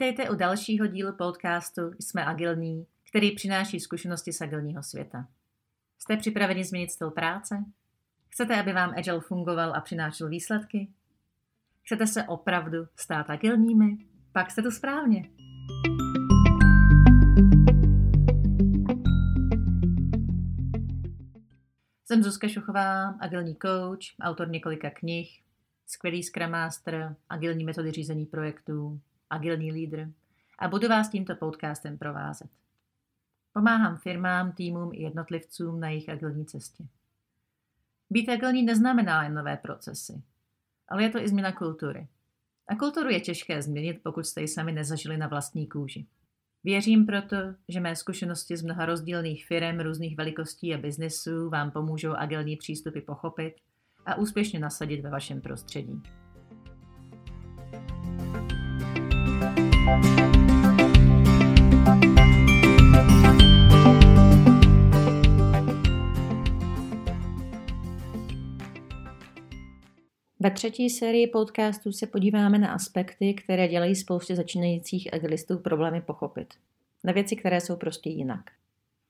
Vítejte u dalšího dílu podcastu Jsme agilní, který přináší zkušenosti z agilního světa. Jste připraveni změnit styl práce? Chcete, aby vám Agile fungoval a přinášel výsledky? Chcete se opravdu stát agilními? Pak jste to správně. Jsem Zuzka Šuchová, agilní coach, autor několika knih, skvělý Scrum Master, agilní metody řízení projektů, agilní lídr a budu vás tímto podcastem provázet. Pomáhám firmám, týmům i jednotlivcům na jejich agilní cestě. Být agilní neznamená jen nové procesy, ale je to i změna kultury. A kulturu je těžké změnit, pokud jste ji sami nezažili na vlastní kůži. Věřím proto, že mé zkušenosti z mnoha rozdílných firm různých velikostí a biznesů vám pomůžou agilní přístupy pochopit a úspěšně nasadit ve vašem prostředí. Ve třetí sérii podcastů se podíváme na aspekty, které dělají spoustě začínajících agilistů problémy pochopit. Na věci, které jsou prostě jinak.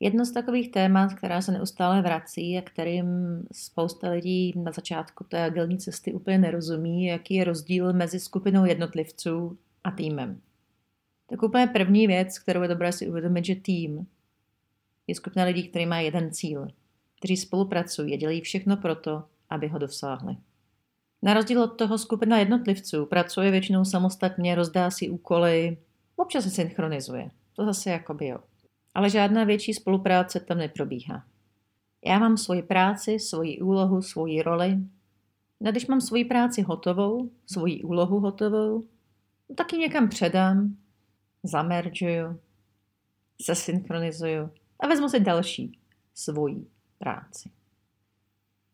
Jedno z takových témat, která se neustále vrací a kterým spousta lidí na začátku té agilní cesty úplně nerozumí, jaký je rozdíl mezi skupinou jednotlivců a týmem. Tak úplně první věc, kterou je dobré si uvědomit, že tým je skupina lidí, který má jeden cíl, kteří spolupracují a dělají všechno proto, aby ho dosáhli. Na rozdíl od toho skupina jednotlivců pracuje většinou samostatně, rozdá si úkoly, občas se synchronizuje. To zase jako by jo. Ale žádná větší spolupráce tam neprobíhá. Já mám svoji práci, svoji úlohu, svoji roli. A když mám svoji práci hotovou, svoji úlohu hotovou, no tak ji někam předám, zameržuju, zesynchronizuju a vezmu si další svoji práci.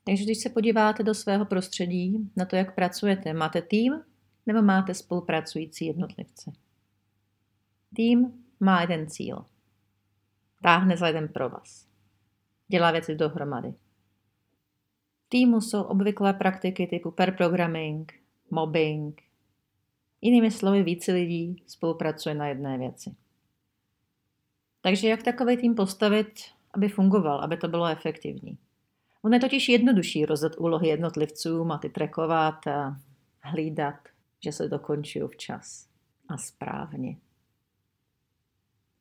Takže když se podíváte do svého prostředí, na to, jak pracujete, máte tým nebo máte spolupracující jednotlivce? Tým má jeden cíl. Táhne za jeden pro vás. Dělá věci dohromady. Týmu jsou obvyklé praktiky typu pair programming, mobbing. Jinými slovy, více lidí spolupracuje na jedné věci. Takže jak takový tým postavit, aby fungoval, aby to bylo efektivní? Ono je totiž jednodušší rozdat úlohy jednotlivcům a ty trekovat a hlídat, že se dokončí včas a správně.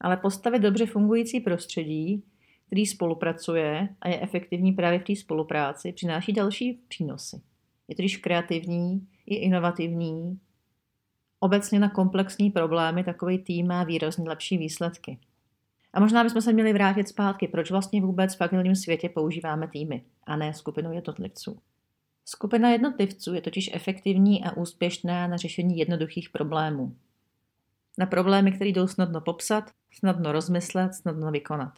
Ale postavit dobře fungující prostředí, který spolupracuje a je efektivní právě v té spolupráci, přináší další přínosy. Je totiž kreativní, je inovativní. Obecně na komplexní problémy takový tým má výrazně lepší výsledky. A možná bychom se měli vrátit zpátky, proč vlastně vůbec v agilním světě používáme týmy a ne skupinu jednotlivců. Skupina jednotlivců je totiž efektivní a úspěšná na řešení jednoduchých problémů. Na problémy, které jdou snadno popsat, snadno rozmyslet, snadno vykonat.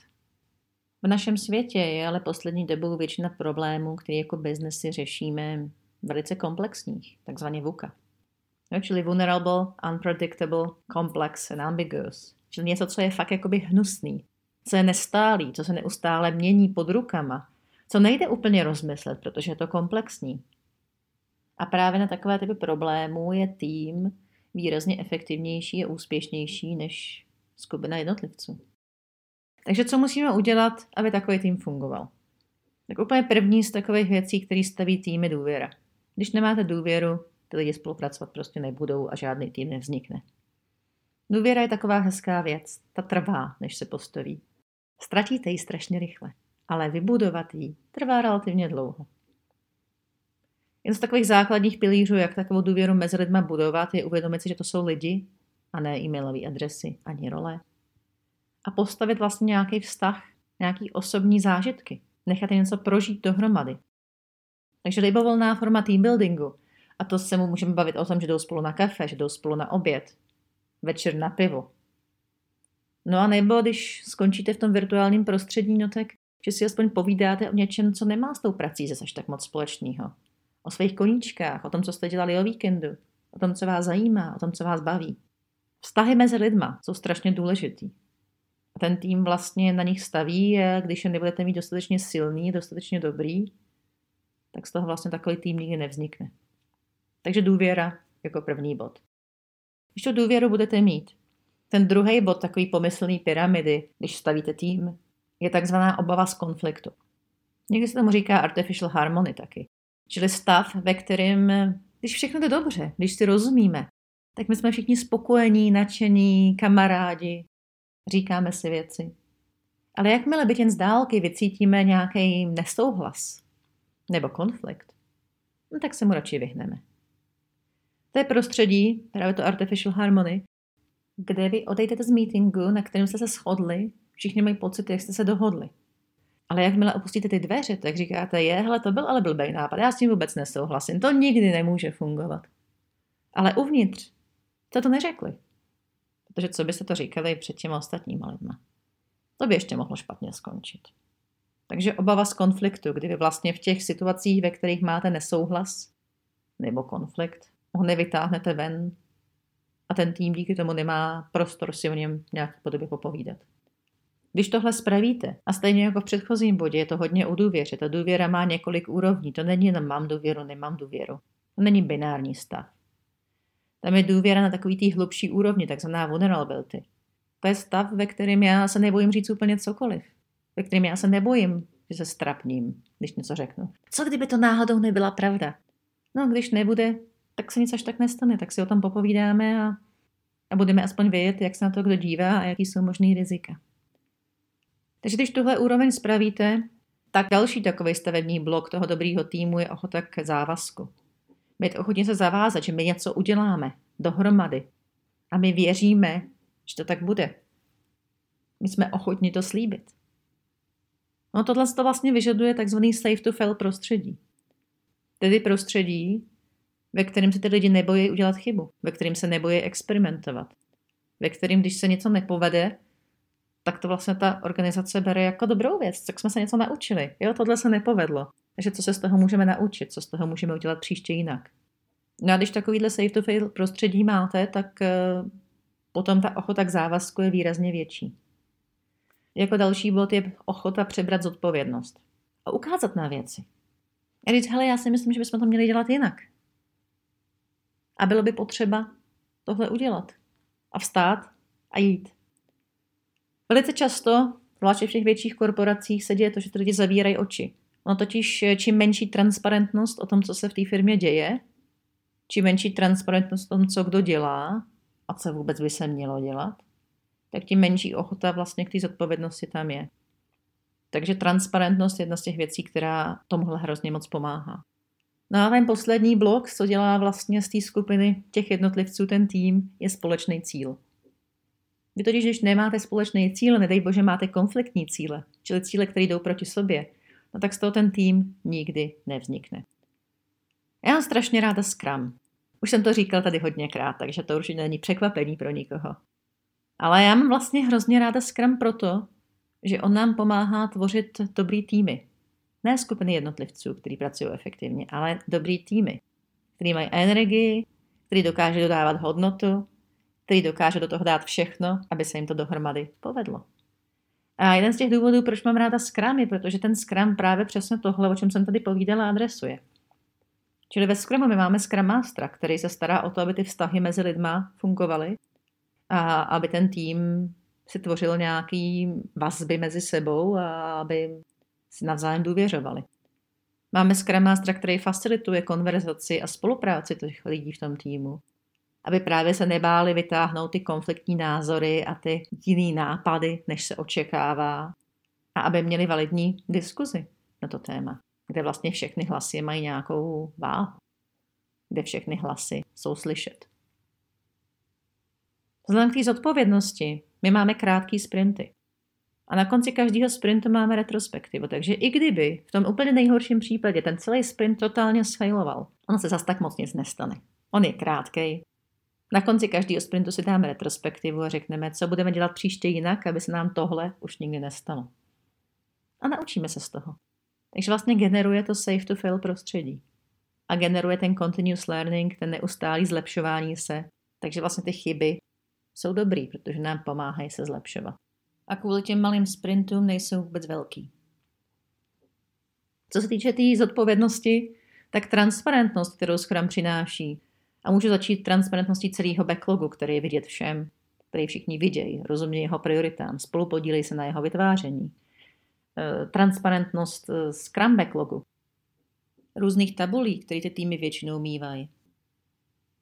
V našem světě je ale poslední dobou většina problémů, které jako biznesy řešíme, velice komplexních, takzvaně VUCA. No, čili vulnerable, unpredictable, complex and ambiguous. Čili něco, co je fakt jakoby hnusný, co je nestálý, co se neustále mění pod rukama, co nejde úplně rozmyslet, protože je to komplexní. A právě na takové typy problémů je tým výrazně efektivnější a úspěšnější než skupina jednotlivců. Takže co musíme udělat, aby takový tým fungoval? Tak úplně první z takových věcí, který staví týmy důvěra. Když nemáte důvěru, ty lidi spolupracovat prostě nebudou a žádný tým nevznikne. Důvěra je taková hezká věc, ta trvá, než se postaví. Ztratíte ji strašně rychle, ale vybudovat ji trvá relativně dlouho. Jeden z takových základních pilířů, jak takovou důvěru mezi lidmi budovat, je uvědomit si, že to jsou lidi a ne e-mailové adresy ani role. A postavit vlastně nějaký vztah, nějaký osobní zážitky. Nechat něco prožít dohromady. Takže libovolná forma team buildingu. A to se mu můžeme bavit o tom, že jdou spolu na kafe, že jdou spolu na oběd, večer na pivo. No a nebo když skončíte v tom virtuálním prostředí, no tak, že si aspoň povídáte o něčem, co nemá s tou prací zase tak moc společného. O svých koníčkách, o tom, co jste dělali o víkendu, o tom, co vás zajímá, o tom, co vás baví. Vztahy mezi lidma jsou strašně důležitý. A ten tým vlastně na nich staví když je nebudete mít dostatečně silný, dostatečně dobrý, tak z toho vlastně takový tým nikdy nevznikne. Takže důvěra jako první bod. Když tu důvěru budete mít, Ten druhý bod takový pomyslný pyramidy, když stavíte tým, je takzvaná obava z konfliktu. Někdy se tomu říká artificial harmony taky. Čili stav, ve kterém, když všechno jde dobře, když si rozumíme, tak my jsme všichni spokojení, nadšení, kamarádi, říkáme si věci. Ale jakmile byt jen z dálky vycítíme nějaký nesouhlas nebo konflikt, no tak se mu radši vyhneme. To je prostředí, právě to artificial harmony, kde vy odejdete z meetingu, na kterém jste se shodli, všichni mají pocit, jak jste se dohodli. Ale jakmile opustíte ty dveře, tak říkáte, je, hele, to byl ale blbý nápad, já s tím vůbec nesouhlasím, to nikdy nemůže fungovat. Ale uvnitř jste to neřekli. Protože co byste to říkali před těma ostatníma lidma? To by ještě mohlo špatně skončit. Takže obava z konfliktu, kdy vy vlastně v těch situacích, ve kterých máte nesouhlas nebo konflikt, ho nevytáhnete ven a ten tým díky tomu nemá prostor si o něm nějak podobě popovídat. Když tohle spravíte, a stejně jako v předchozím bodě, je to hodně o důvěře. Ta důvěra má několik úrovní. To není jenom mám důvěru, nemám důvěru. To není binární stav. Tam je důvěra na takový tý hlubší úrovni, takzvaná vulnerability. To je stav, ve kterém já se nebojím říct úplně cokoliv. Ve kterém já se nebojím, že se strapním, když něco řeknu. Co kdyby to náhodou nebyla pravda? No, když nebude, tak se nic až tak nestane, tak si o tom popovídáme a, a budeme aspoň vědět, jak se na to kdo dívá a jaký jsou možný rizika. Takže když tuhle úroveň spravíte, tak další takový stavební blok toho dobrýho týmu je ochota k závazku. Být ochotně se zavázat, že my něco uděláme dohromady. A my věříme, že to tak bude. My jsme ochotni to slíbit. No tohle to vlastně vyžaduje takzvaný safe to fail prostředí. Tedy prostředí, ve kterém se ty lidi nebojí udělat chybu, ve kterém se nebojí experimentovat, ve kterém, když se něco nepovede, tak to vlastně ta organizace bere jako dobrou věc, tak jsme se něco naučili. Jo, tohle se nepovedlo. Takže co se z toho můžeme naučit, co z toho můžeme udělat příště jinak. No a když takovýhle safe to fail prostředí máte, tak eh, potom ta ochota k závazku je výrazně větší. Jako další bod je ochota přebrat zodpovědnost a ukázat na věci. A říct, hele, já si myslím, že bychom to měli dělat jinak. A bylo by potřeba tohle udělat. A vstát a jít. Velice často, zvláště v těch větších korporacích, se děje to, že ty lidi zavírají oči. No totiž čím menší transparentnost o tom, co se v té firmě děje, čím menší transparentnost o tom, co kdo dělá a co vůbec by se mělo dělat, tak tím menší ochota vlastně k té zodpovědnosti tam je. Takže transparentnost je jedna z těch věcí, která tomuhle hrozně moc pomáhá. No a ten poslední blok, co dělá vlastně z té skupiny těch jednotlivců ten tým, je společný cíl. Vy totiž, když nemáte společný cíl, nedej bože, máte konfliktní cíle, čili cíle, které jdou proti sobě, no tak z toho ten tým nikdy nevznikne. Já mám strašně ráda Scrum. Už jsem to říkal tady hodněkrát, takže to určitě není překvapení pro nikoho. Ale já mám vlastně hrozně ráda Scrum proto, že on nám pomáhá tvořit dobrý týmy. Ne skupiny jednotlivců, kteří pracují efektivně, ale dobrý týmy, který mají energii, který dokáže dodávat hodnotu, který dokáže do toho dát všechno, aby se jim to dohromady povedlo. A jeden z těch důvodů, proč mám ráda Scrum, je, protože ten Scrum právě přesně tohle, o čem jsem tady povídala, adresuje. Čili ve Scrumu my máme Scrum Mastera, který se stará o to, aby ty vztahy mezi lidma fungovaly a aby ten tým si tvořil nějaký vazby mezi sebou a aby si navzájem důvěřovali. Máme Scrum Mastera, který facilituje konverzaci a spolupráci těch lidí v tom týmu aby právě se nebáli vytáhnout ty konfliktní názory a ty jiný nápady, než se očekává. A aby měli validní diskuzi na to téma, kde vlastně všechny hlasy mají nějakou váhu, kde všechny hlasy jsou slyšet. Vzhledem k té zodpovědnosti, my máme krátké sprinty. A na konci každého sprintu máme retrospektivu, takže i kdyby v tom úplně nejhorším případě ten celý sprint totálně schajloval, ono se zas tak moc nic nestane. On je krátkej, na konci každého sprintu si dáme retrospektivu a řekneme, co budeme dělat příště jinak, aby se nám tohle už nikdy nestalo. A naučíme se z toho. Takže vlastně generuje to safe to fail prostředí. A generuje ten continuous learning, ten neustálý zlepšování se. Takže vlastně ty chyby jsou dobrý, protože nám pomáhají se zlepšovat. A kvůli těm malým sprintům nejsou vůbec velký. Co se týče té tý zodpovědnosti, tak transparentnost, kterou Scrum přináší, a můžu začít transparentností celého backlogu, který je vidět všem. který všichni vidějí, rozumějí jeho prioritám, spolupodílejí se na jeho vytváření. Eh, transparentnost eh, Scrum backlogu, různých tabulí, které ty týmy většinou mývají.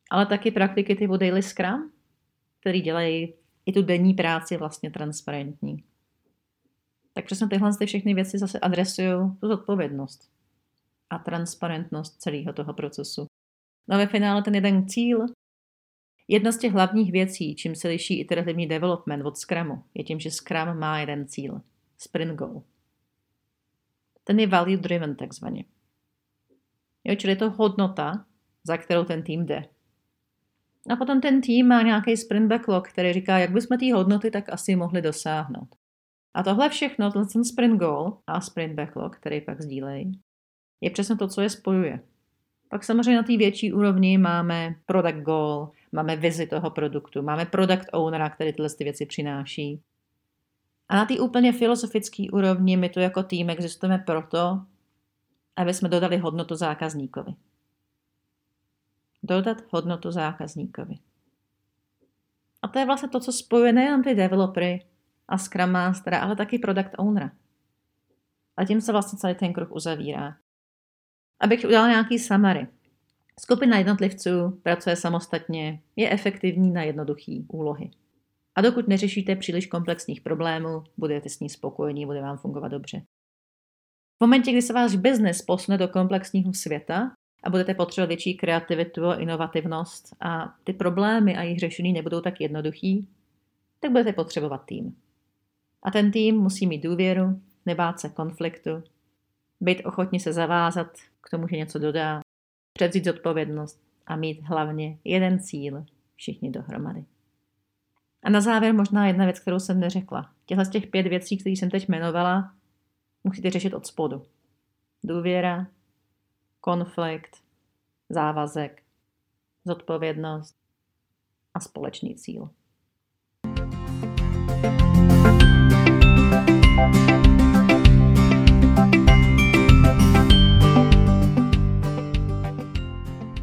Ale taky praktiky typu Daily Scrum, který dělají i tu denní práci vlastně transparentní. Tak přesně tyhle ty všechny věci zase adresují tu zodpovědnost a transparentnost celého toho procesu. No a ve finále ten jeden cíl, jedna z těch hlavních věcí, čím se liší iterativní development od Scrumu, je tím, že Scrum má jeden cíl, sprint goal. Ten je value driven takzvaně. Jo, čili je to hodnota, za kterou ten tým jde. A potom ten tým má nějaký sprint backlog, který říká, jak bychom té hodnoty tak asi mohli dosáhnout. A tohle všechno, ten sprint goal a sprint backlog, který pak sdílejí, je přesně to, co je spojuje. Pak samozřejmě na té větší úrovni máme product goal, máme vizi toho produktu, máme product ownera, který tyhle ty věci přináší. A na té úplně filozofické úrovni my tu jako tým existujeme proto, aby jsme dodali hodnotu zákazníkovi. Dodat hodnotu zákazníkovi. A to je vlastně to, co spojuje nejen ty developery a Scrum Mastera, ale taky Product Ownera. A tím se vlastně celý ten kruh uzavírá. Abych udělal nějaký summary. Skupina jednotlivců pracuje samostatně, je efektivní na jednoduché úlohy. A dokud neřešíte příliš komplexních problémů, budete s ní spokojení, bude vám fungovat dobře. V momentě, kdy se váš biznis posune do komplexního světa a budete potřebovat větší kreativitu a inovativnost a ty problémy a jejich řešení nebudou tak jednoduchý, tak budete potřebovat tým. A ten tým musí mít důvěru, nebát se konfliktu, být ochotní se zavázat k tomu, že něco dodá, převzít zodpovědnost a mít hlavně jeden cíl všichni dohromady. A na závěr možná jedna věc, kterou jsem neřekla. Těchto z těch pět věcí, které jsem teď jmenovala, musíte řešit od spodu. Důvěra, konflikt, závazek, zodpovědnost a společný cíl.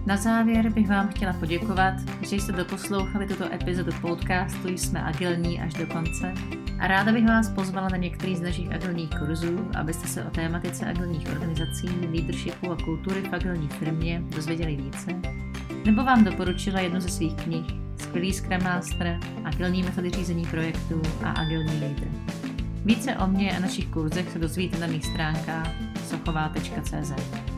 Na závěr bych vám chtěla poděkovat, že jste doposlouchali tuto epizodu podcastu Jsme agilní až do konce a ráda bych vás pozvala na některý z našich agilních kurzů, abyste se o tématice agilních organizací, leadershipu a kultury v agilní firmě dozvěděli více, nebo vám doporučila jednu ze svých knih Skvělý Scrum Master, agilní metody řízení projektů a agilní leader. Více o mě a našich kurzech se dozvíte na mých stránkách sochová.cz.